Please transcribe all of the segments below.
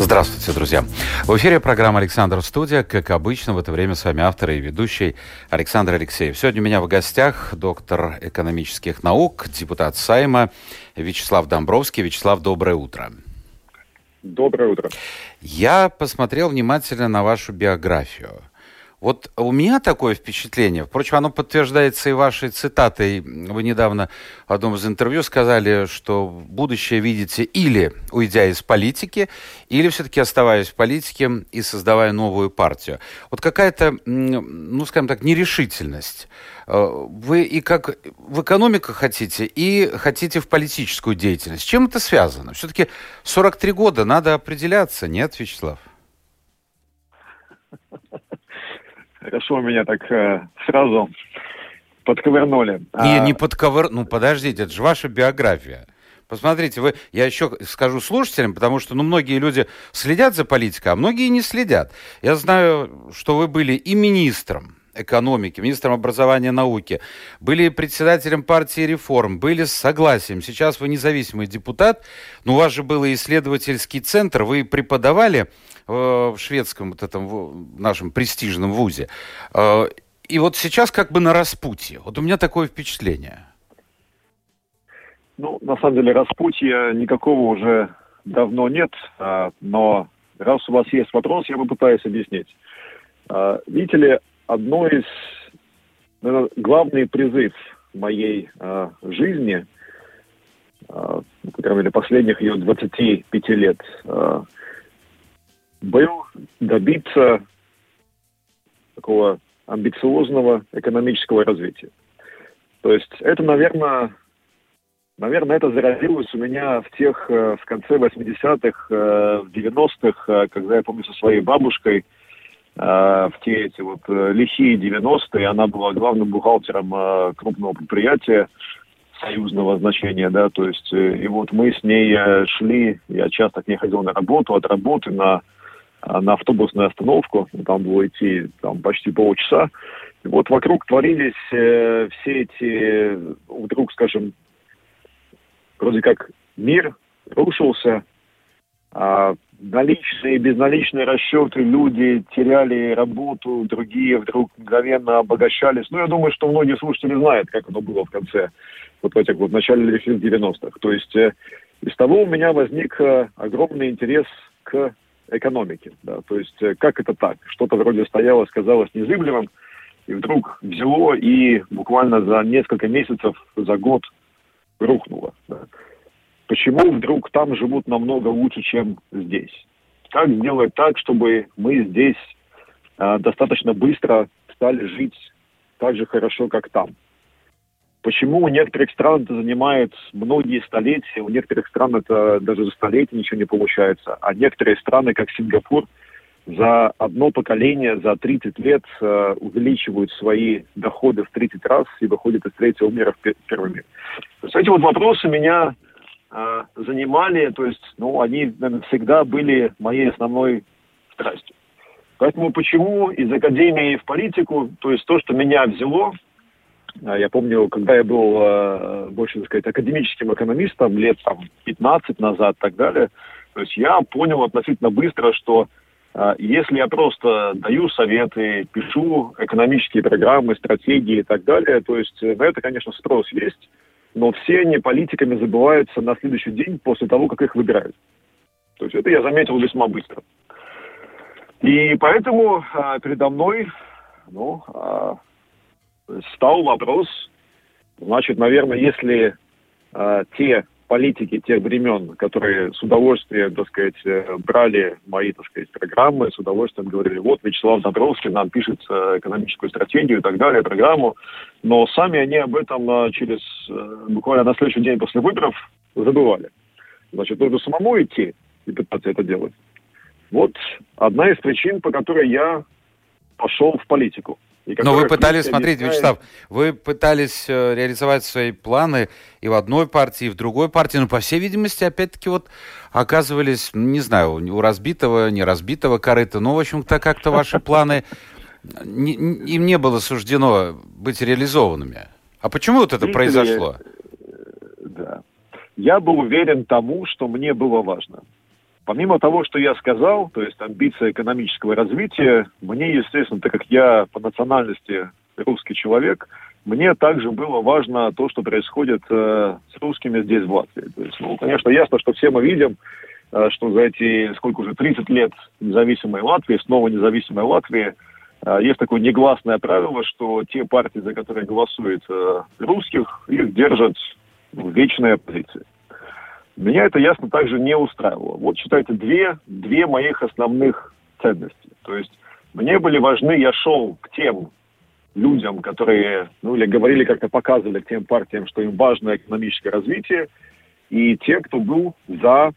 Здравствуйте, друзья. В эфире программа «Александр Студия». Как обычно, в это время с вами автор и ведущий Александр Алексеев. Сегодня у меня в гостях доктор экономических наук, депутат Сайма Вячеслав Домбровский. Вячеслав, доброе утро. Доброе утро. Я посмотрел внимательно на вашу биографию. Вот у меня такое впечатление, впрочем, оно подтверждается и вашей цитатой. Вы недавно в одном из интервью сказали, что будущее видите или уйдя из политики, или все-таки оставаясь в политике и создавая новую партию. Вот какая-то, ну, скажем так, нерешительность. Э, вы и как в экономику хотите, и хотите в политическую деятельность. С чем это связано? Все-таки 43 года, надо определяться, нет, Вячеслав? Хорошо меня так э, сразу подковырнули. Не, а... не подковыр... Ну, подождите, это же ваша биография. Посмотрите, вы, я еще скажу слушателям, потому что ну, многие люди следят за политикой, а многие не следят. Я знаю, что вы были и министром экономики, министром образования и науки, были председателем партии реформ, были с согласием. Сейчас вы независимый депутат, но у вас же был исследовательский центр, вы преподавали в шведском вот этом нашем престижном вузе. Э, и вот сейчас как бы на распутье. Вот у меня такое впечатление. Ну, на самом деле, распутья никакого уже давно нет, а, но раз у вас есть вопрос, я попытаюсь объяснить. А, видите ли, одно из, наверное, главный призыв моей а, жизни, по крайней мере, последних ее 25 лет, был добиться такого амбициозного экономического развития. То есть это, наверное, наверное, это зародилось у меня в тех, э, в конце 80-х, э, в 90-х, э, когда я помню со своей бабушкой, в те эти вот лихие 90-е, она была главным бухгалтером крупного предприятия союзного значения, да, то есть, и вот мы с ней шли, я часто к ней ходил на работу, от работы на на автобусную остановку, там было идти там, почти полчаса. И вот вокруг творились э, все эти, вдруг, скажем, вроде как мир рушился, а наличные безналичные расчеты, люди теряли работу, другие вдруг мгновенно обогащались. Ну, я думаю, что многие слушатели знают, как оно было в конце, вот в этих вот начале 90-х. То есть э, из того у меня возник э, огромный интерес к экономики. Да? То есть э, как это так? Что-то вроде стояло, казалось незыблемым, и вдруг взяло и буквально за несколько месяцев, за год рухнуло. Да? Почему вдруг там живут намного лучше, чем здесь? Как сделать так, чтобы мы здесь э, достаточно быстро стали жить так же хорошо, как там? Почему у некоторых стран это занимает многие столетия, у некоторых стран это даже за столетия ничего не получается, а некоторые страны, как Сингапур, за одно поколение, за 30 лет э, увеличивают свои доходы в 30 раз и выходят из третьего мира в первый мир. То есть эти вот вопросы меня э, занимали, то есть, ну, они наверное, всегда были моей основной страстью. Поэтому почему из академии в политику, то есть то, что меня взяло, я помню, когда я был э, больше, так сказать, академическим экономистом лет там 15 назад и так далее, то есть я понял относительно быстро, что э, если я просто даю советы, пишу экономические программы, стратегии и так далее, то есть на это, конечно, спрос есть, но все они политиками забываются на следующий день после того, как их выбирают. То есть это я заметил весьма быстро. И поэтому э, передо мной ну, стал вопрос, значит, наверное, если э, те политики тех времен, которые с удовольствием, так сказать, э, брали мои, так сказать, программы, с удовольствием говорили, вот Вячеслав Добровский нам пишет э, экономическую стратегию и так далее, программу, но сами они об этом э, через буквально на следующий день после выборов забывали. Значит, нужно самому идти и пытаться это делать. Вот одна из причин, по которой я пошел в политику. Но вы пытались, смотрите, Вячеслав, вы пытались э, реализовать свои планы и в одной партии, и в другой партии, но, по всей видимости, опять-таки, вот оказывались, не знаю, у разбитого, не разбитого корыта, но, в общем-то, как-то ваши планы, им не было суждено быть реализованными. А почему вот это произошло? Да. Я был уверен тому, что мне было важно. Помимо того, что я сказал, то есть амбиция экономического развития, мне, естественно, так как я по национальности русский человек, мне также было важно то, что происходит э, с русскими здесь, в Латвии. То есть, ну, конечно, ясно, что все мы видим, э, что за эти, сколько уже, 30 лет независимой Латвии, снова независимой Латвии, э, есть такое негласное правило, что те партии, за которые голосуют э, русских, их держат в вечной оппозиции. Меня это ясно также не устраивало. Вот считайте, две, две моих основных ценности. То есть мне были важны, я шел к тем людям, которые, ну или говорили, как-то показывали тем партиям, что им важно экономическое развитие, и те, кто был за,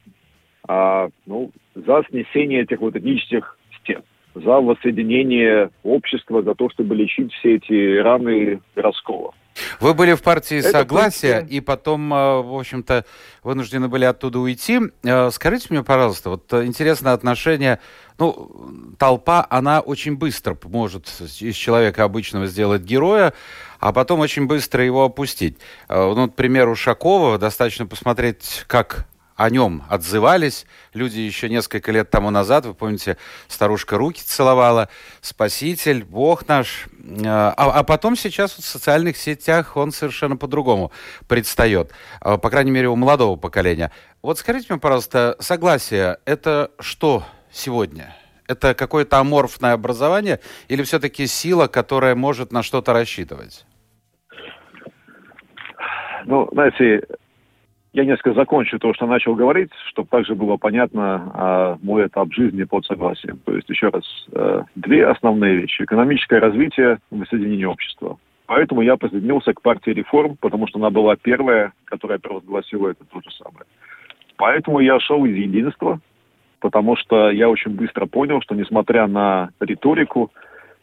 а, ну, за снесение этих вот этнических стен, за воссоединение общества, за то, чтобы лечить все эти раны раскола. Вы были в партии Это Согласия, и потом, э, в общем-то, вынуждены были оттуда уйти. Э, скажите мне, пожалуйста, вот интересное отношение, ну, толпа, она очень быстро может из человека обычного сделать героя, а потом очень быстро его опустить. Э, ну, например, у Шакова достаточно посмотреть, как о нем отзывались. Люди еще несколько лет тому назад, вы помните, старушка руки целовала, Спаситель, Бог наш. А, а потом сейчас в социальных сетях он совершенно по-другому предстает, а, по крайней мере, у молодого поколения. Вот скажите мне, пожалуйста, согласие, это что сегодня? Это какое-то аморфное образование или все-таки сила, которая может на что-то рассчитывать? Ну, знаете, я несколько закончу то, что начал говорить, чтобы также было понятно а, мой этап жизни под согласием. То есть, еще раз, э, две основные вещи. Экономическое развитие, воссоединение общества. Поэтому я присоединился к партии реформ, потому что она была первая, которая провозгласила это то же самое. Поэтому я шел из единства, потому что я очень быстро понял, что несмотря на риторику,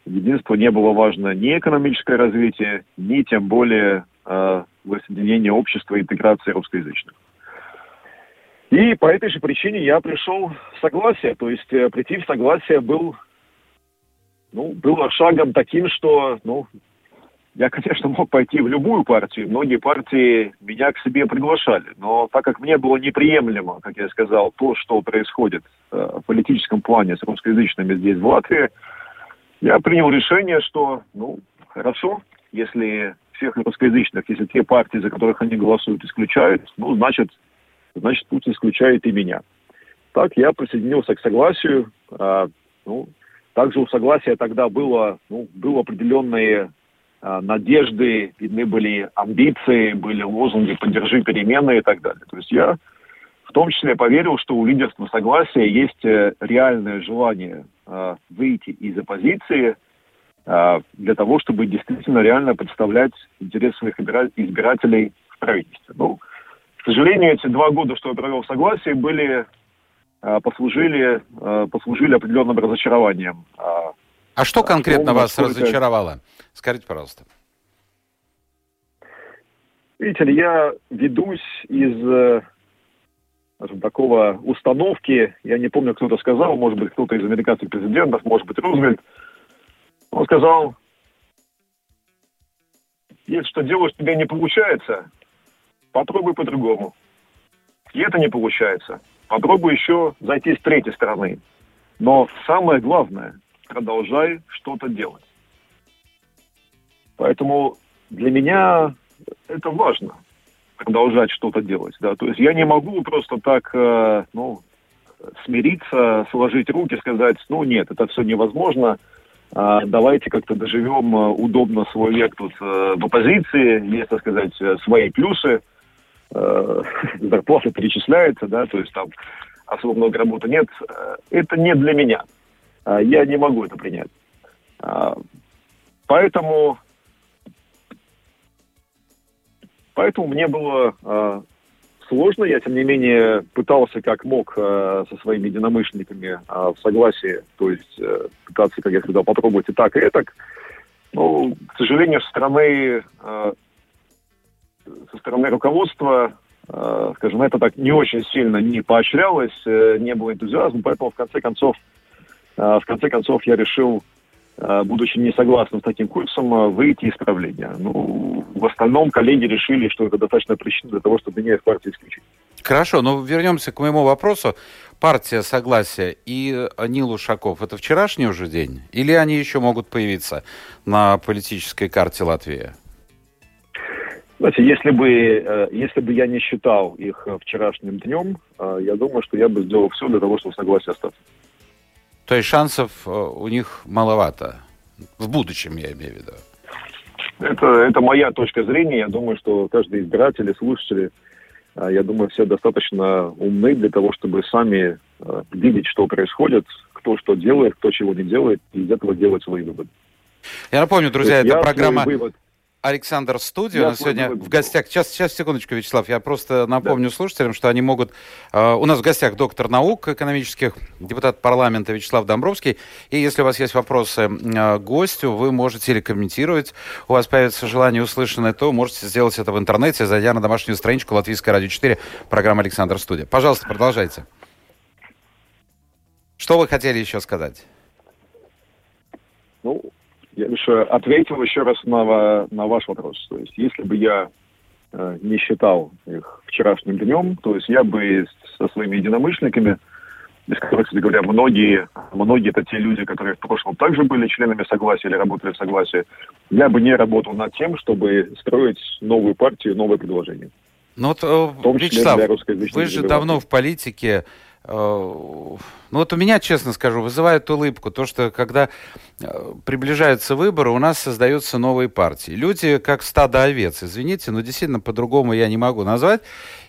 единство не было важно ни экономическое развитие, ни тем более воссоединения общества и интеграции русскоязычных. И по этой же причине я пришел в согласие. То есть э, прийти в согласие был, ну, было шагом таким, что, ну, я, конечно, мог пойти в любую партию. Многие партии меня к себе приглашали. Но так как мне было неприемлемо, как я сказал, то, что происходит э, в политическом плане с русскоязычными здесь, в Латвии, я принял решение, что, ну, хорошо, если всех русскоязычных, если те партии, за которых они голосуют, исключают, ну, значит, значит, Путин исключает и меня. Так я присоединился к согласию. А, ну, также у согласия тогда было, ну, было определенные а, надежды, видны были амбиции, были лозунги «поддержи перемены» и так далее. То есть я в том числе поверил, что у лидерства согласия есть э, реальное желание э, выйти из оппозиции – для того, чтобы действительно реально представлять интересы своих избирателей в правительстве. Ну, к сожалению, эти два года, что я провел в согласии, были а, послужили, а, послужили определенным разочарованием. А что конкретно вас насколько... разочаровало? Скажите, пожалуйста. Видите ли, я ведусь из э, скажем, такого установки, я не помню, кто это сказал, может быть, кто-то из американских президентов, может быть, Рузвельт, он сказал, если что делаешь, тебе не получается, попробуй по-другому. И это не получается. Попробуй еще зайти с третьей стороны. Но самое главное, продолжай что-то делать. Поэтому для меня это важно продолжать что-то делать. Да? То есть я не могу просто так э, ну, смириться, сложить руки, сказать, ну нет, это все невозможно, давайте как-то доживем э, удобно свой век тут э, в оппозиции, есть, так сказать, э, свои плюсы, зарплата перечисляется, да, то есть там особо много работы нет. Это не для меня. А, я не могу это принять. А, поэтому, поэтому мне было сложно. Я, тем не менее, пытался как мог э, со своими единомышленниками э, в согласии, то есть э, пытаться, как я сказал, попробовать и так, и так. Ну, к сожалению, со стороны, э, со стороны руководства, э, скажем, это так не очень сильно не поощрялось, э, не было энтузиазма, поэтому в конце концов, в конце концов я решил, будучи не согласным с таким курсом, выйти из правления. Ну, в остальном коллеги решили, что это достаточно причина для того, чтобы меня из партии исключить. Хорошо, но вернемся к моему вопросу. Партия Согласия и Нил Ушаков – это вчерашний уже день? Или они еще могут появиться на политической карте Латвии? Знаете, если бы, э, если бы я не считал их вчерашним днем, э, я думаю, что я бы сделал все для того, чтобы согласие остаться. То есть шансов э, у них маловато? В будущем, я имею в виду. Это, это моя точка зрения. Я думаю, что каждый избиратель и слушатель а, я думаю, все достаточно умны для того, чтобы сами а, видеть, что происходит, кто что делает, кто чего не делает, и из этого делать свои выводы. Я напомню, друзья, это программа... Вывод Александр Студио. У нас сегодня в гостях. Сейчас, сейчас, секундочку, Вячеслав. Я просто напомню да. слушателям, что они могут... Э, у нас в гостях доктор наук экономических, депутат парламента Вячеслав Домбровский. И если у вас есть вопросы э, гостю, вы можете или комментировать. У вас появится желание услышанное, то можете сделать это в интернете, зайдя на домашнюю страничку Латвийское радио 4, программа Александр Студия. Пожалуйста, продолжайте. Что вы хотели еще сказать? Ну, я лишь ответил еще раз на, на ваш вопрос. То есть, если бы я э, не считал их вчерашним днем, то есть я бы со своими единомышленниками, из которых, кстати говоря, многие, многие это те люди, которые в прошлом также были членами согласия или работали в согласии, я бы не работал над тем, чтобы строить новую партию, новое предложение. Ну вот, э, Вячеслав, вы же давно в политике, Э, ну вот у меня, честно скажу, вызывает улыбку то, что когда э, приближаются выборы, у нас создаются новые партии. Люди, как стадо овец, извините, но действительно по-другому я не могу назвать,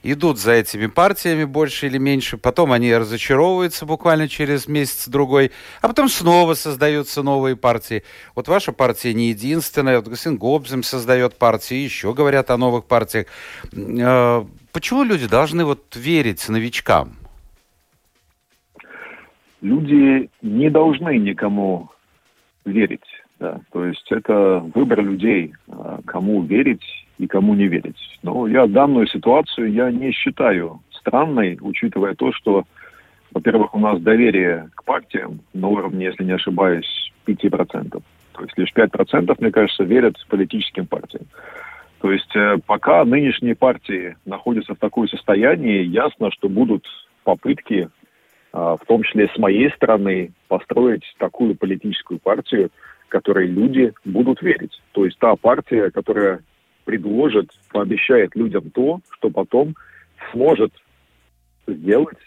идут за этими партиями больше или меньше, потом они разочаровываются буквально через месяц-другой, а потом снова создаются новые партии. Вот ваша партия не единственная, вот господин Гобзем создает партии, еще говорят о новых партиях. Э, почему люди должны вот верить новичкам? Люди не должны никому верить. Да. То есть это выбор людей, а, кому верить и кому не верить. Но я данную ситуацию я не считаю странной, учитывая то, что, во-первых, у нас доверие к партиям на уровне, если не ошибаюсь, 5%. То есть лишь 5%, мне кажется, верят политическим партиям. То есть э, пока нынешние партии находятся в таком состоянии, ясно, что будут попытки в том числе с моей стороны, построить такую политическую партию, которой люди будут верить. То есть та партия, которая предложит, пообещает людям то, что потом сможет сделать,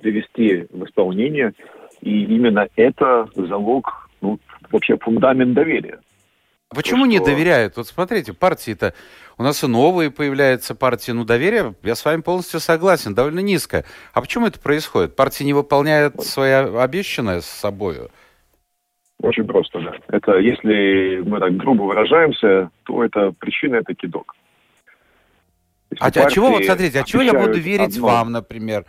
привести в исполнение. И именно это залог, ну, вообще фундамент доверия. Почему то, не доверяют? Вот смотрите, партии-то у нас и новые появляются партии, ну доверие, я с вами полностью согласен, довольно низкое. А почему это происходит? Партии не выполняют свои обещанное с собой? Очень просто, да. Это, если мы так грубо выражаемся, то это причина это кидок. А, а чего, вот смотрите, а чего я буду верить одно... вам, например?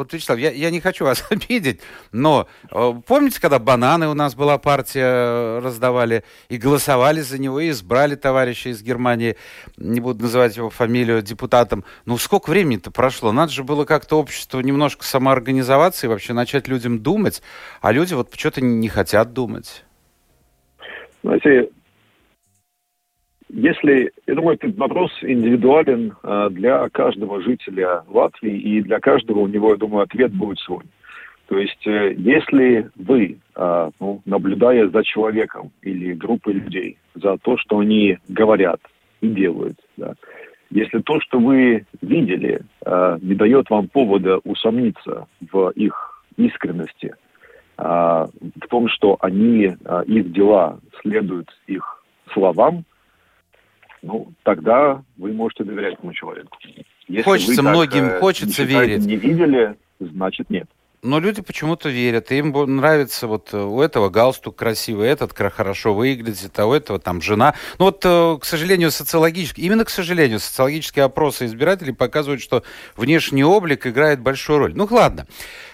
Вот, Вячеслав, я, я не хочу вас обидеть, но э, помните, когда бананы у нас была партия, э, раздавали и голосовали за него, и избрали товарища из Германии, не буду называть его фамилию, депутатом. Ну, сколько времени-то прошло? Надо же было как-то общество немножко самоорганизоваться и вообще начать людям думать, а люди вот что-то не хотят думать. Знаете, если, я думаю, этот вопрос индивидуален э, для каждого жителя Латвии, и для каждого у него, я думаю, ответ будет свой. То есть, э, если вы, э, ну, наблюдая за человеком или группой людей, за то, что они говорят и делают, да, если то, что вы видели, не дает вам повода усомниться в их искренности, в том, что они, их дела следуют их словам, ну, тогда вы можете доверять этому человеку. Если хочется вы многим, так, хочется не верить. Не видели, значит нет. Но люди почему-то верят. Им нравится вот э, у этого галстук красивый, этот хорошо выглядит, а у этого там жена. Ну вот, э, к сожалению, социологически, именно к сожалению, социологические опросы избирателей показывают, что внешний облик играет большую роль. Ну ладно.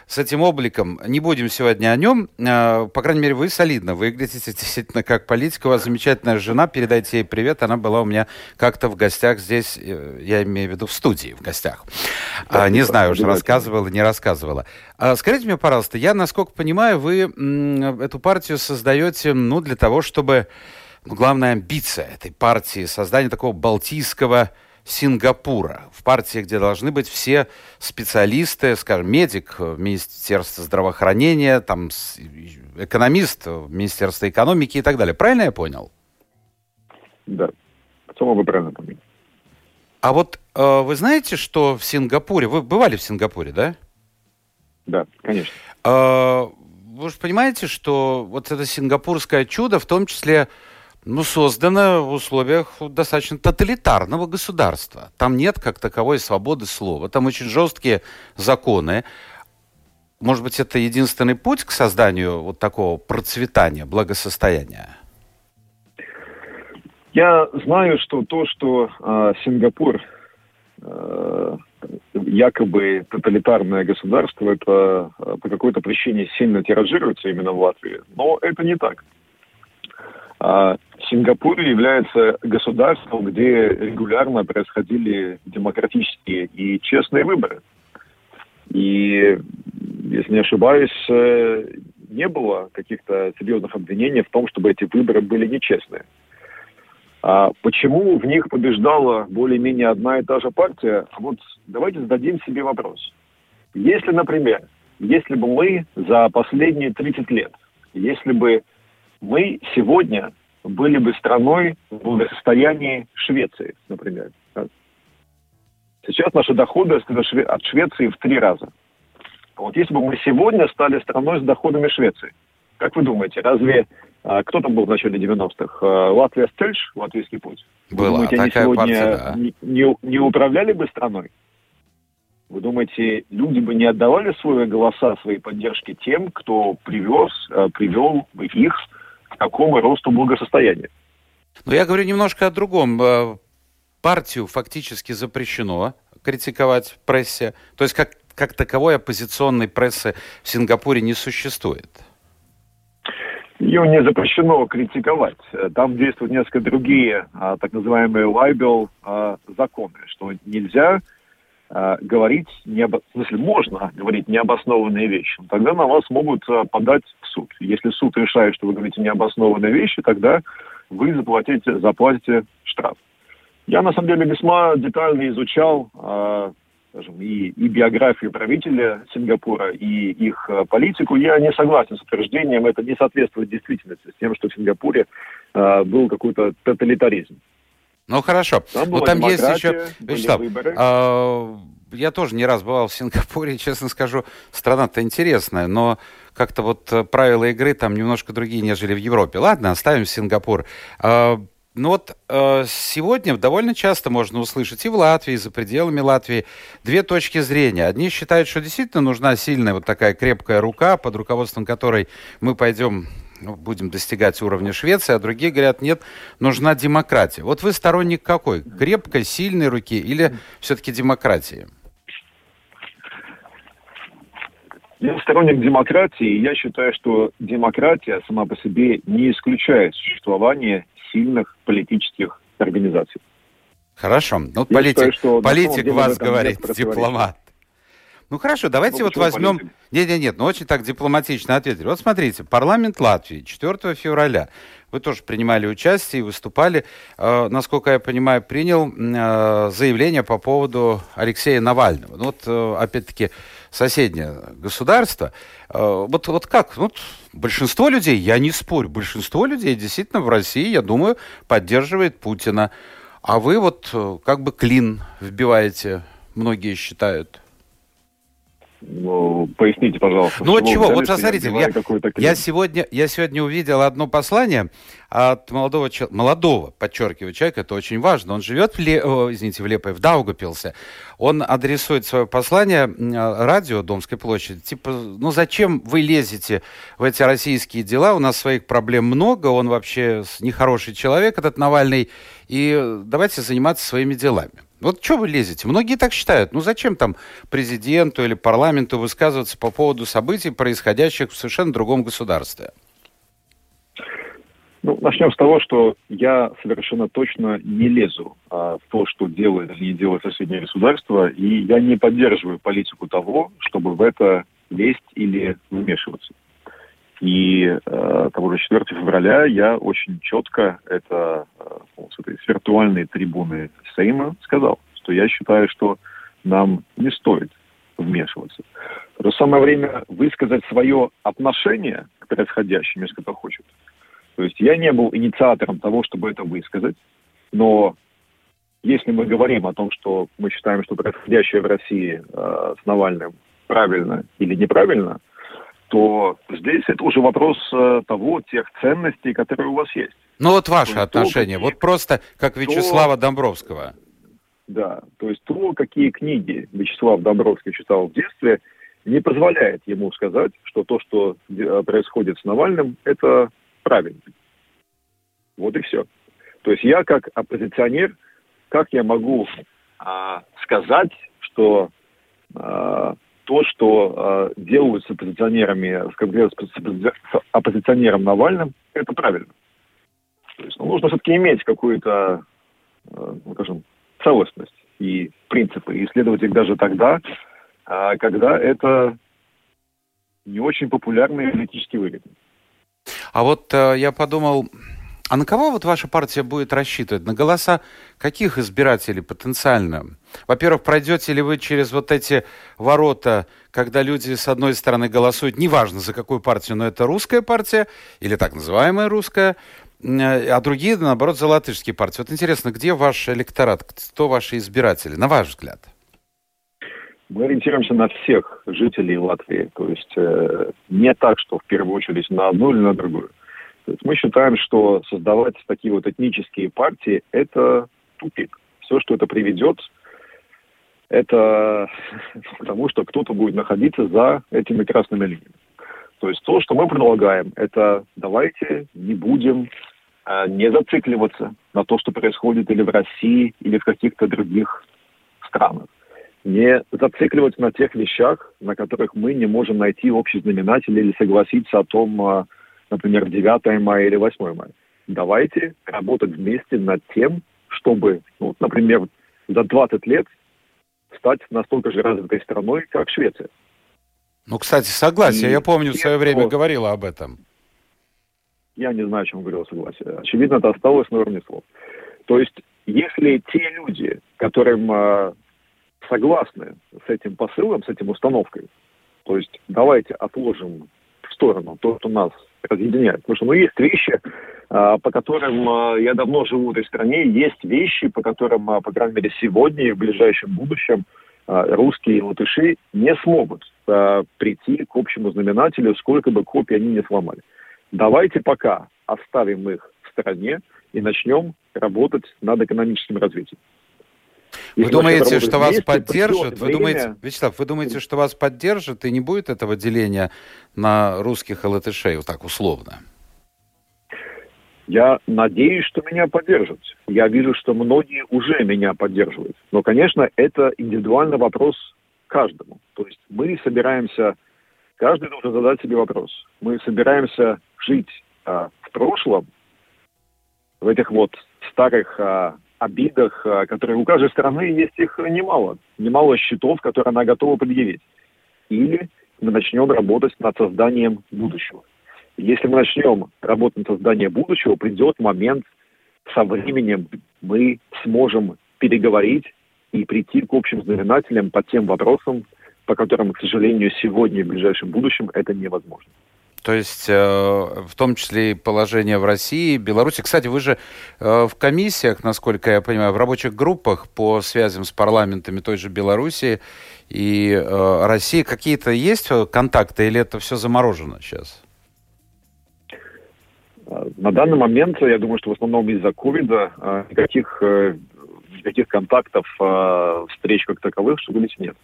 С этим обликом. Не будем сегодня о нем. Э, по крайней мере, вы солидно выглядите действительно как политик. У вас замечательная жена. Передайте ей привет. Она была у меня как-то в гостях здесь, э, я имею в виду в студии в гостях. Да, не знаю, уж рассказывала, не рассказывала. А скажите мне, пожалуйста, я, насколько понимаю, вы эту партию создаете, ну, для того, чтобы... Ну, главная амбиция этой партии — создание такого балтийского Сингапура, в партии, где должны быть все специалисты, скажем, медик в Министерстве здравоохранения, там, экономист в Министерстве экономики и так далее. Правильно я понял? Да, в целом вы правильно поняли. А вот э, вы знаете, что в Сингапуре, вы бывали в Сингапуре, да? Да, конечно. Э, вы же понимаете, что вот это сингапурское чудо, в том числе ну, создано в условиях достаточно тоталитарного государства. Там нет как таковой свободы слова, там очень жесткие законы. Может быть, это единственный путь к созданию вот такого процветания, благосостояния? Я знаю, что то, что э, Сингапур э, якобы тоталитарное государство, это э, по какой-то причине сильно тиражируется именно в Латвии, но это не так. А Сингапур является государством, где регулярно происходили демократические и честные выборы. И, если не ошибаюсь, э, не было каких-то серьезных обвинений в том, чтобы эти выборы были нечестные. А почему в них побеждала более-менее одна и та же партия? Вот давайте зададим себе вопрос. Если, например, если бы мы за последние 30 лет, если бы мы сегодня были бы страной в благосостоянии Швеции, например. Сейчас наши доходы от Швеции в три раза. Вот если бы мы сегодня стали страной с доходами Швеции, как вы думаете, разве а, кто там был в начале 90-х? А, Латвия Стельш, латвийский путь? Была думаете, такая они сегодня партия, да. не, не, не управляли бы страной? Вы думаете, люди бы не отдавали свои голоса, свои поддержки тем, кто привез, а, привел бы их к такому росту благосостояния. Но я говорю немножко о другом. Э, партию фактически запрещено критиковать в прессе. То есть как, как таковой оппозиционной прессы в Сингапуре не существует. Ее не запрещено критиковать. Там действуют несколько другие а, так называемые лайбел законы, что нельзя а, говорить, не об... в смысле, можно говорить необоснованные вещи. Тогда на вас могут а, подать суд. Если суд решает, что вы говорите необоснованные вещи, тогда вы заплатите, заплатите штраф. Я, на самом деле, весьма детально изучал э, скажем, и, и биографию правителя Сингапура, и их э, политику. Я не согласен с утверждением, это не соответствует действительности, с тем, что в Сингапуре э, был какой-то тоталитаризм. Ну хорошо. Там, ну, там есть еще... Вячеслав, а, я тоже не раз бывал в Сингапуре, честно скажу, страна-то интересная, но как-то вот э, правила игры там немножко другие, нежели в Европе. Ладно, оставим Сингапур. А, ну вот э, сегодня довольно часто можно услышать и в Латвии, и за пределами Латвии две точки зрения. Одни считают, что действительно нужна сильная вот такая крепкая рука, под руководством которой мы пойдем ну, будем достигать уровня Швеции, а другие говорят, нет, нужна демократия. Вот вы сторонник какой? Крепкой, сильной руки или все-таки демократии? Я сторонник демократии, и я считаю, что демократия сама по себе не исключает существование сильных политических организаций. Хорошо. Ну, политик, считаю, что политик вас говорит, дипломат. Ну хорошо, давайте ну, вот возьмем... Нет, нет, нет, ну очень так дипломатично ответили. Вот смотрите, парламент Латвии 4 февраля. Вы тоже принимали участие и выступали. Э, насколько я понимаю, принял э, заявление по поводу Алексея Навального. Ну вот, э, опять-таки, соседнее государство. Э, вот, вот как? Вот большинство людей, я не спорю, большинство людей действительно в России, я думаю, поддерживает Путина. А вы вот э, как бы клин вбиваете, многие считают. Ну, поясните, пожалуйста. Ну вот чего, вот посмотрите, я, я, сегодня, я сегодня увидел одно послание от молодого, молодого, подчеркиваю, человека, это очень важно. Он живет в, Ле, о, извините, в Лепой, в Даугапилсе. Он адресует свое послание радио Домской площади. Типа, ну зачем вы лезете в эти российские дела? У нас своих проблем много, он вообще нехороший человек, этот Навальный. и давайте заниматься своими делами. Вот что вы лезете? Многие так считают. Ну зачем там президенту или парламенту высказываться по поводу событий, происходящих в совершенно другом государстве? Ну, начнем с того, что я совершенно точно не лезу а, в то, что делает или не делает соседнее государство, и я не поддерживаю политику того, чтобы в это лезть или вмешиваться. И э, того же 4 февраля я очень четко это э, с этой виртуальной трибуны Сейма сказал, что я считаю, что нам не стоит вмешиваться. В то же самое время высказать свое отношение к происходящему, если кто хочет. То есть я не был инициатором того, чтобы это высказать, но если мы говорим о том, что мы считаем, что происходящее в России э, с Навальным правильно или неправильно, то здесь это уже вопрос э, того, тех ценностей, которые у вас есть. Ну вот ваше отношение, вот просто как Вячеслава то, Домбровского. Да, то есть то, какие книги Вячеслав Домбровский читал в детстве, не позволяет ему сказать, что то, что э, происходит с Навальным, это правильно. Вот и все. То есть я как оппозиционер, как я могу а, сказать, что а, то, что э, делают с оппозиционерами, с, оппозиционером Навальным, это правильно. То есть ну, нужно все-таки иметь какую-то, э, ну, скажем, целостность и принципы, и исследовать их даже тогда, э, когда это не очень популярный политический выгодно. А вот э, я подумал, а на кого вот ваша партия будет рассчитывать? На голоса каких избирателей потенциально? Во-первых, пройдете ли вы через вот эти ворота, когда люди с одной стороны голосуют, неважно за какую партию, но это русская партия или так называемая русская, а другие, наоборот, за латышские партии. Вот интересно, где ваш электорат, кто ваши избиратели, на ваш взгляд? Мы ориентируемся на всех жителей Латвии. То есть э, не так, что в первую очередь на одну или на другую. То есть мы считаем, что создавать такие вот этнические партии – это тупик. Все, что это приведет, это к тому, что кто-то будет находиться за этими красными линиями. То есть то, что мы предлагаем, это давайте не будем э, не зацикливаться на то, что происходит или в России, или в каких-то других странах. Не зацикливаться на тех вещах, на которых мы не можем найти общий знаменатель или согласиться о том, э, например, 9 мая или 8 мая. Давайте работать вместе над тем, чтобы, ну, например, за 20 лет стать настолько же развитой страной, как Швеция. Ну, кстати, согласие. И Я помню, в свое время говорила об этом. Я не знаю, о чем говорила согласие. Очевидно, это осталось на уровне слов. То есть, если те люди, которым э, согласны с этим посылом, с этим установкой, то есть давайте отложим в сторону то, что нас разъединяет. Потому что ну, есть вещи, а, по которым а, я давно живу в этой стране, есть вещи, по которым, а, по крайней мере, сегодня и в ближайшем будущем русские и латыши не смогут прийти к общему знаменателю, сколько бы копий они не сломали. Давайте пока оставим их в стороне и начнем работать над экономическим развитием. Вы думаете, что вас поддержат? Вы думаете, Вячеслав, вы думаете, что вас поддержат и не будет этого деления на русских и латышей, вот так условно? Я надеюсь, что меня поддержат. Я вижу, что многие уже меня поддерживают. Но, конечно, это индивидуальный вопрос каждому. То есть мы собираемся, каждый должен задать себе вопрос. Мы собираемся жить а, в прошлом, в этих вот старых а, обидах, э, которые у каждой страны есть их немало. Немало счетов, которые она готова предъявить. Или мы начнем работать над созданием будущего. Если мы начнем работать над созданием будущего, придет момент, со временем мы сможем переговорить и прийти к общим знаменателям по тем вопросам, по которым, к сожалению, сегодня и в ближайшем будущем это невозможно. То есть, э, в том числе и положение в России, Беларуси. Кстати, вы же э, в комиссиях, насколько я понимаю, в рабочих группах по связям с парламентами той же Беларуси и э, России какие-то есть контакты или это все заморожено сейчас? На данный момент, я думаю, что в основном из-за ковида никаких, никаких контактов, встреч как таковых, что говорить, нет.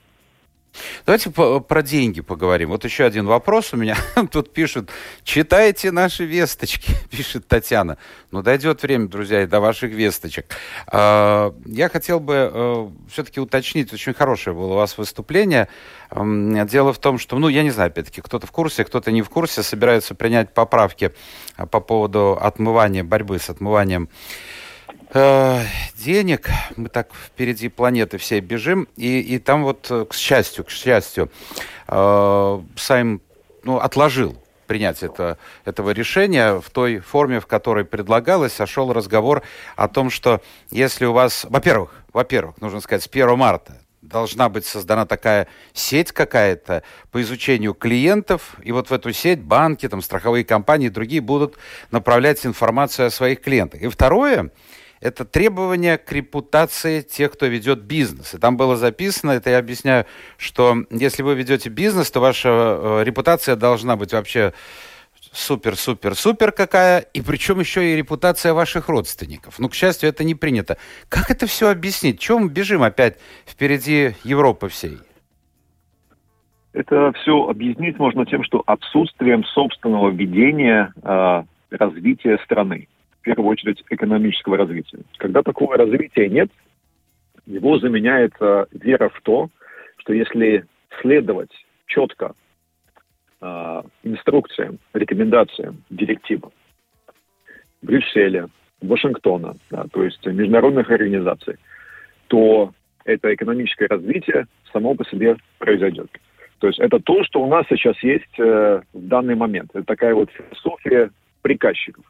Давайте про деньги поговорим. Вот еще один вопрос у меня. Тут пишут, читайте наши весточки, пишет Татьяна. Но дойдет время, друзья, и до ваших весточек. А, я хотел бы э, все-таки уточнить, очень хорошее было у вас выступление. Дело в том, что, ну, я не знаю, опять-таки, кто-то в курсе, кто-то не в курсе, собираются принять поправки а, по поводу отмывания, борьбы с отмыванием денег. Мы так впереди планеты всей бежим. И, и там вот, э, к счастью, к счастью, э, Сайм ну, отложил принятие это, этого решения в той форме, в которой предлагалось, сошел разговор о том, что если у вас, во-первых, во-первых, нужно сказать, с 1 марта должна быть создана такая сеть какая-то по изучению клиентов, и вот в эту сеть банки, там, страховые компании и другие будут направлять информацию о своих клиентах. И второе, это требования к репутации тех, кто ведет бизнес. И там было записано, это я объясняю, что если вы ведете бизнес, то ваша э, репутация должна быть вообще супер-супер-супер какая, и причем еще и репутация ваших родственников. Ну, к счастью, это не принято. Как это все объяснить? Чего мы бежим опять впереди Европы всей? Это все объяснить можно тем, что отсутствием собственного видения э, развития страны в первую очередь, экономического развития. Когда такого развития нет, его заменяет э, вера в то, что если следовать четко э, инструкциям, рекомендациям, директивам Брюсселя, Вашингтона, да, то есть международных организаций, то это экономическое развитие само по себе произойдет. То есть это то, что у нас сейчас есть э, в данный момент. Это такая вот философия приказчиков.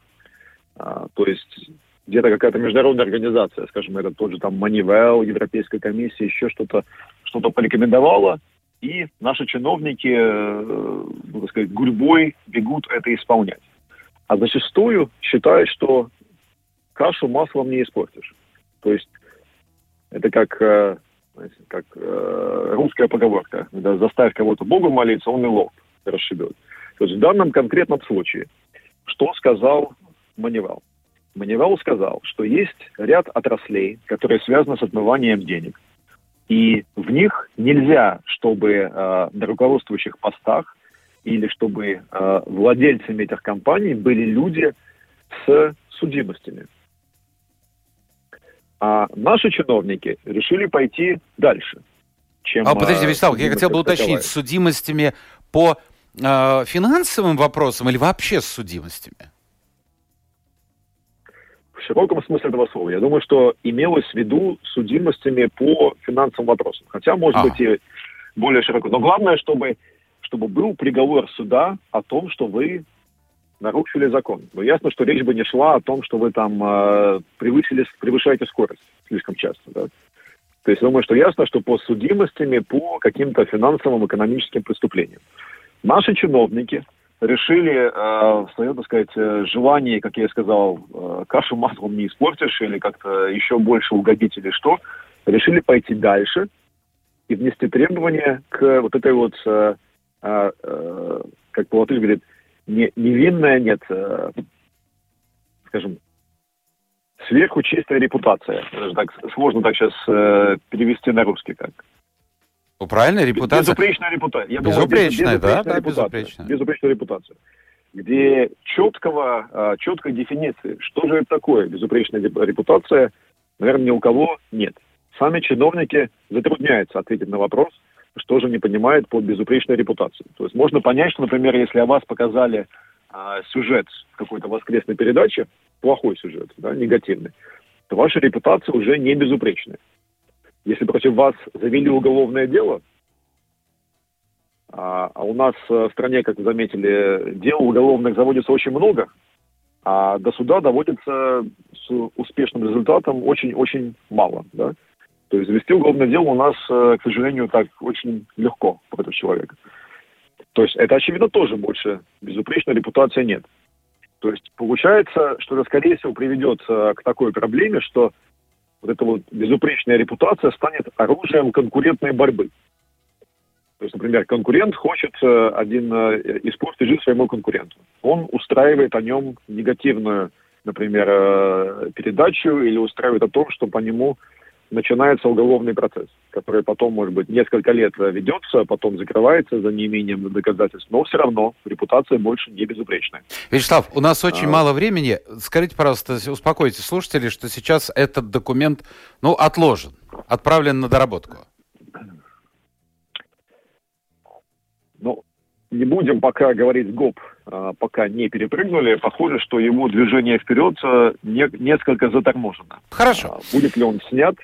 А, то есть где-то какая-то международная организация, скажем, это тот же там Манивел, Европейская комиссия, еще что-то что-то порекомендовала, и наши чиновники, э, ну, так сказать, гурьбой бегут это исполнять. А зачастую считают, что кашу маслом не испортишь. То есть это как, э, как э, русская поговорка. Когда заставь кого-то Богу молиться, он и лоб расшибет. То есть в данном конкретном случае, что сказал Манивал. Манивал сказал, что есть ряд отраслей, которые связаны с отмыванием денег. И в них нельзя, чтобы э, на руководствующих постах или чтобы э, владельцами этих компаний были люди с судимостями. А наши чиновники решили пойти дальше. Чем, а подождите, Вячеслав, я хотел бы уточнить, с судимостями по э, финансовым вопросам или вообще с судимостями? В широком смысле этого слова. Я думаю, что имелось в виду судимостями по финансовым вопросам. Хотя, может а. быть, и более широко. Но главное, чтобы, чтобы был приговор суда о том, что вы нарушили закон. Но ясно, что речь бы не шла о том, что вы там э, превысили, превышаете скорость слишком часто. Да? То есть, думаю, что ясно, что по судимостями по каким-то финансовым, экономическим преступлениям. Наши чиновники решили э, свое, так сказать, э, желание, как я сказал, э, кашу маслом не испортишь или как-то еще больше угодить или что, решили пойти дальше и внести требования к вот этой вот, э, э, э как Платон говорит, не, невинная, нет, э, скажем, сверху чистая репутация. Даже так сложно так сейчас э, перевести на русский как. Правильно, репутация. Безупречная репутация. Я безупречная, думаю, да, да, безупречная. Безупречная репутация. Где четкого, а, четкой дефиниции, что же это такое безупречная репутация, наверное, ни у кого нет. Сами чиновники затрудняются ответить на вопрос, что же не понимают под безупречной репутацией. То есть можно понять, что, например, если о вас показали а, сюжет какой-то воскресной передачи, плохой сюжет, да, негативный, то ваша репутация уже не безупречная. Если против вас завели уголовное дело, а, а у нас э, в стране, как вы заметили, дел уголовных заводится очень много, а до суда доводится с успешным результатом очень-очень мало. Да? То есть завести уголовное дело у нас, э, к сожалению, так очень легко против человека. То есть это, очевидно, тоже больше безупречной репутации нет. То есть получается, что это, скорее всего, приведет э, к такой проблеме, что вот эта вот безупречная репутация станет оружием конкурентной борьбы. То есть, например, конкурент хочет э, один э, испортить жизнь своему конкуренту. Он устраивает о нем негативную, например, э, передачу или устраивает о том, что по нему начинается уголовный процесс, который потом, может быть, несколько лет ведется, потом закрывается за неимением доказательств, но все равно репутация больше не безупречная. Вячеслав, у нас очень а... мало времени. Скажите, пожалуйста, успокойте слушателей, что сейчас этот документ, ну, отложен, отправлен на доработку. Ну, не будем пока говорить ГОП, а, пока не перепрыгнули. Похоже, что его движение вперед а, не, несколько заторможено. Хорошо. А, будет ли он снят,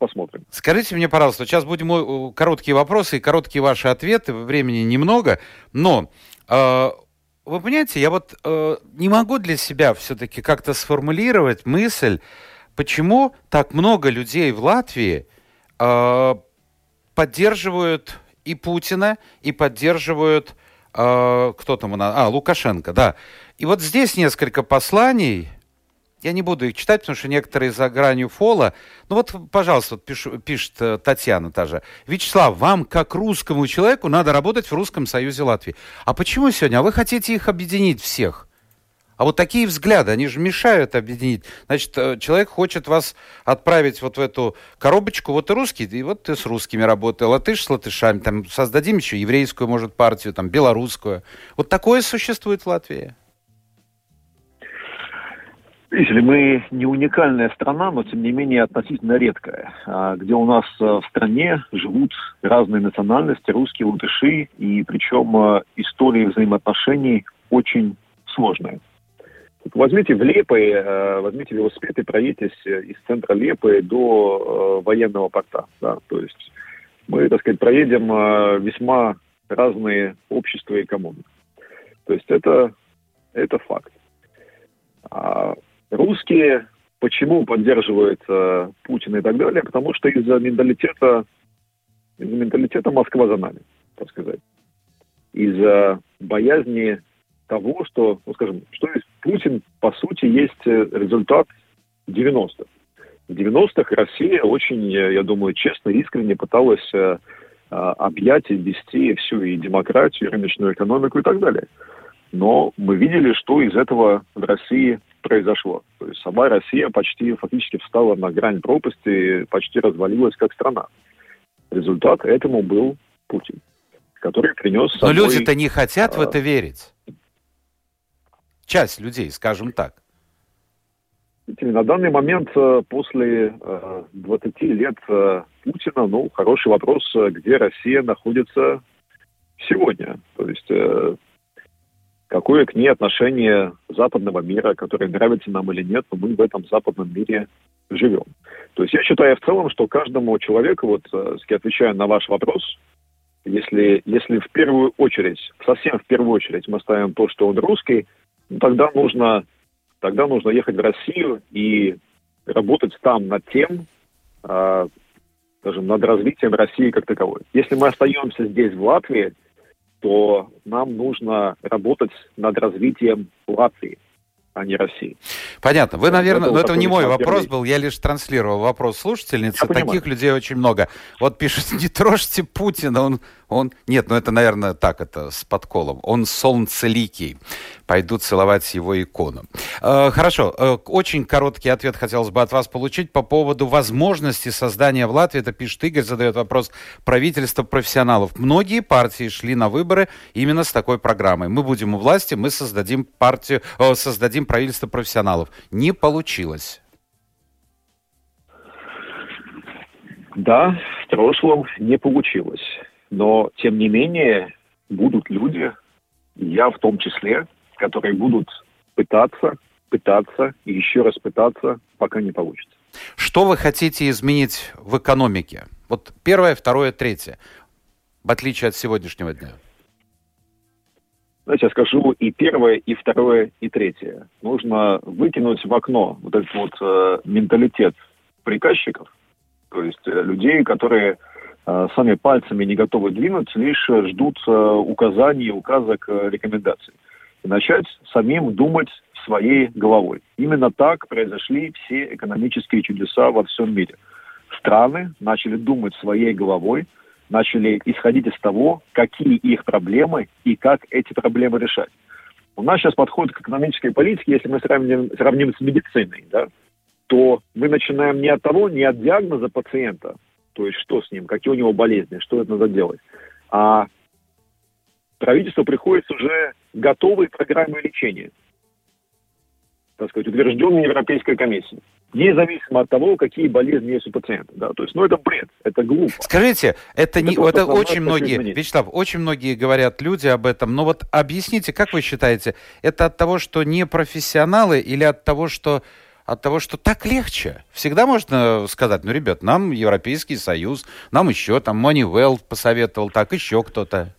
посмотрим. Скажите мне, пожалуйста, сейчас будем короткие вопросы и короткие ваши ответы. Времени немного, но э, вы понимаете, я вот э, не могу для себя все-таки как-то сформулировать мысль, почему так много людей в Латвии э, поддерживают и Путина, и поддерживают э, кто там у нас? А, Лукашенко, да. И вот здесь несколько посланий. Я не буду их читать, потому что некоторые за гранью фола. Ну вот, пожалуйста, вот пишу, пишет э, Татьяна та же. Вячеслав, вам, как русскому человеку, надо работать в Русском Союзе Латвии. А почему сегодня? А вы хотите их объединить всех? А вот такие взгляды, они же мешают объединить. Значит, э, человек хочет вас отправить вот в эту коробочку, вот и русский, и вот ты с русскими работай, латыш с латышами, там создадим еще еврейскую, может, партию, там, белорусскую. Вот такое существует в Латвии. Видите мы не уникальная страна, но тем не менее относительно редкая, а, где у нас э, в стране живут разные национальности, русские, латыши, и причем э, истории взаимоотношений очень сложные. Возьмите в Лепой, э, возьмите велосипед и проедьтесь из центра Лепы до военного порта. Да? То есть мы, так сказать, проедем весьма разные общества и коммуны. То есть это, это факт. Русские почему поддерживают Путина и так далее? Потому что из-за менталитета, из-за менталитета Москва за нами, так сказать. Из-за боязни того, что, ну, скажем, что есть Путин, по сути, есть э, результат 90-х. В 90-х Россия очень, э, я думаю, честно, искренне пыталась э, а, объять и вести всю и демократию, и рыночную экономику и так далее. Но мы видели, что из этого в России произошло. То есть сама Россия почти фактически встала на грань пропасти, почти развалилась как страна. Результат этому был Путин, который принес Но люди-то не хотят в это верить часть людей, скажем так? На данный момент, э, после 20 э, лет э, Путина, ну, хороший вопрос, где Россия находится сегодня. То есть какое к ней отношение западного мира, которое нравится нам или нет, но мы в этом западном мире живем. То есть я считаю в целом, что каждому человеку, вот, отвечая на ваш вопрос, если, если в первую очередь, совсем в первую очередь мы ставим то, что он русский, ну, тогда нужно, тогда нужно ехать в Россию и работать там над тем, э, скажем, над развитием России как таковой. Если мы остаемся здесь, в Латвии, то нам нужно работать над развитием Латвии а не России. Понятно. Вы, наверное, это, но это не мой вопрос был, я лишь транслировал вопрос слушательницы. Я Таких понимаю. людей очень много. Вот пишет, не трожьте Путина, он он, нет, ну это, наверное, так, это с подколом. Он солнцеликий. Пойду целовать его икону. Э, хорошо, э, очень короткий ответ хотелось бы от вас получить по поводу возможности создания в Латвии. Это пишет Игорь, задает вопрос правительства профессионалов. Многие партии шли на выборы именно с такой программой. Мы будем у власти, мы создадим партию, э, создадим правительство профессионалов. Не получилось. Да, в прошлом не получилось. Но, тем не менее, будут люди, я в том числе, которые будут пытаться, пытаться и еще раз пытаться, пока не получится. Что вы хотите изменить в экономике? Вот первое, второе, третье, в отличие от сегодняшнего дня. Знаете, я скажу и первое, и второе, и третье. Нужно выкинуть в окно вот этот вот э, менталитет приказчиков, то есть э, людей, которые сами пальцами не готовы двинуть, лишь ждут э, указаний, указок, э, рекомендаций. И начать самим думать своей головой. Именно так произошли все экономические чудеса во всем мире. Страны начали думать своей головой, начали исходить из того, какие их проблемы и как эти проблемы решать. У нас сейчас подход к экономической политике, если мы сравним, сравним с медициной, да, то мы начинаем не от того, не от диагноза пациента, то есть что с ним, какие у него болезни, что это надо делать, а правительству приходится уже готовые программы лечения, так сказать, утвержденные Европейской комиссией независимо от того, какие болезни есть у пациента. Да? То есть, ну, это бред, это глупо. Скажите, это, это, не, это очень многие, изменить. Вячеслав, очень многие говорят люди об этом, но вот объясните, как вы считаете, это от того, что не профессионалы или от того, что от того, что так легче. Всегда можно сказать, ну, ребят, нам Европейский Союз, нам еще там Moneyvell посоветовал, так еще кто-то.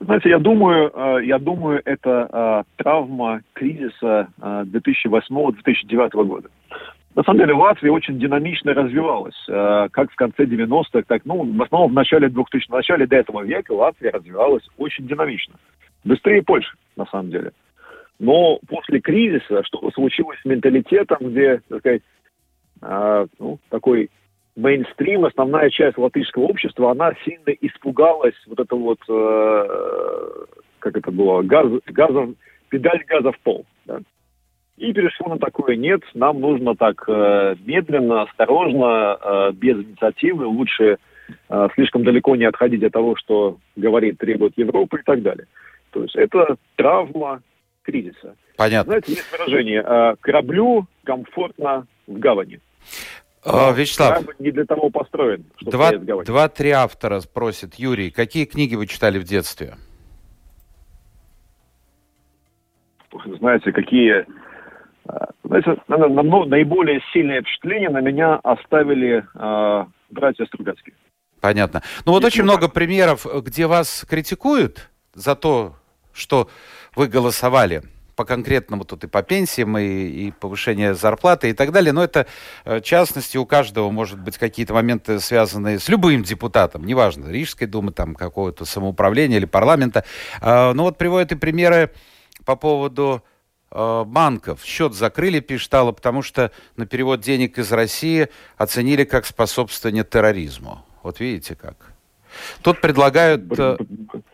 Знаете, я думаю, э, я думаю, это э, травма кризиса 2008-2009 э, года. На самом деле Латвия очень динамично развивалась, как в конце 90-х, так, ну, в основном в начале 2000 в начале до этого века Латвия развивалась очень динамично. Быстрее Польши, на самом деле. Но после кризиса, что случилось с менталитетом, где, так сказать, ну, такой мейнстрим, основная часть латышского общества, она сильно испугалась вот это вот, э, как это было, газ, газом, педаль газа в пол. Да? И перешло на такое, нет, нам нужно так э, медленно, осторожно, э, без инициативы, лучше э, слишком далеко не отходить от того, что говорит, требует Европа и так далее. То есть это травма кризиса. Понятно. Знаете, есть выражение, э, кораблю комфортно в гавани. А, Вячеслав, не для того построен, два, два-три автора спросит. Юрий, какие книги вы читали в детстве? Знаете, какие... А, знаете, наверное, наиболее сильное впечатление на меня оставили э, братья Стругацкие. Понятно. Ну вот очень много примеров, где вас критикуют за то, что вы голосовали по конкретному тут и по пенсиям, и, и повышение зарплаты и так далее. Но это э, частности у каждого может быть какие-то моменты, связанные с любым депутатом, неважно, Рижской думы, там какого-то самоуправления или парламента. А, ну вот приводят и примеры по поводу э, банков. Счет закрыли, пишет Алла, потому что на перевод денег из России оценили как способствование терроризму. Вот видите как. Тут предлагают... Э,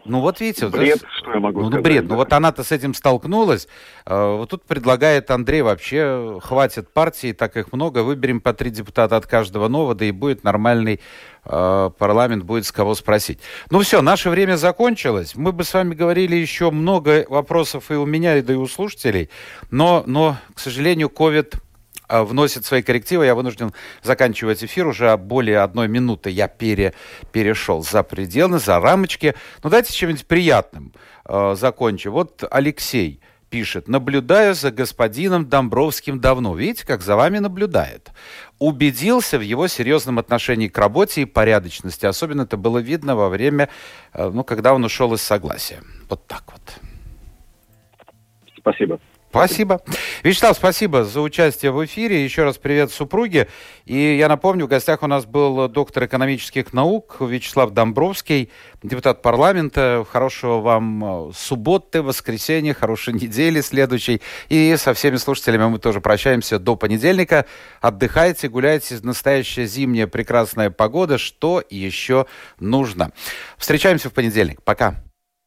ну вот видите... Бред, вот, что я могу ну, сказать. бред. Да. Ну вот она-то с этим столкнулась. Э, вот тут предлагает Андрей вообще, хватит партии, так их много, выберем по три депутата от каждого нового, да и будет нормальный э, парламент, будет с кого спросить. Ну все, наше время закончилось. Мы бы с вами говорили еще много вопросов и у меня, и да и у слушателей, но, но к сожалению, COVID вносит свои коррективы. Я вынужден заканчивать эфир. Уже более одной минуты я пере, перешел за пределы, за рамочки. Ну, дайте чем-нибудь приятным э, закончу. Вот Алексей пишет, наблюдаю за господином Домбровским давно. Видите, как за вами наблюдает. Убедился в его серьезном отношении к работе и порядочности. Особенно это было видно во время, э, ну, когда он ушел из согласия. Вот так вот. Спасибо. Спасибо. Вячеслав, спасибо за участие в эфире. Еще раз привет супруге. И я напомню, в гостях у нас был доктор экономических наук Вячеслав Домбровский, депутат парламента. Хорошего вам э, субботы, воскресенья, хорошей недели следующей. И со всеми слушателями мы тоже прощаемся до понедельника. Отдыхайте, гуляйте. Настоящая зимняя прекрасная погода. Что еще нужно? Встречаемся в понедельник. Пока.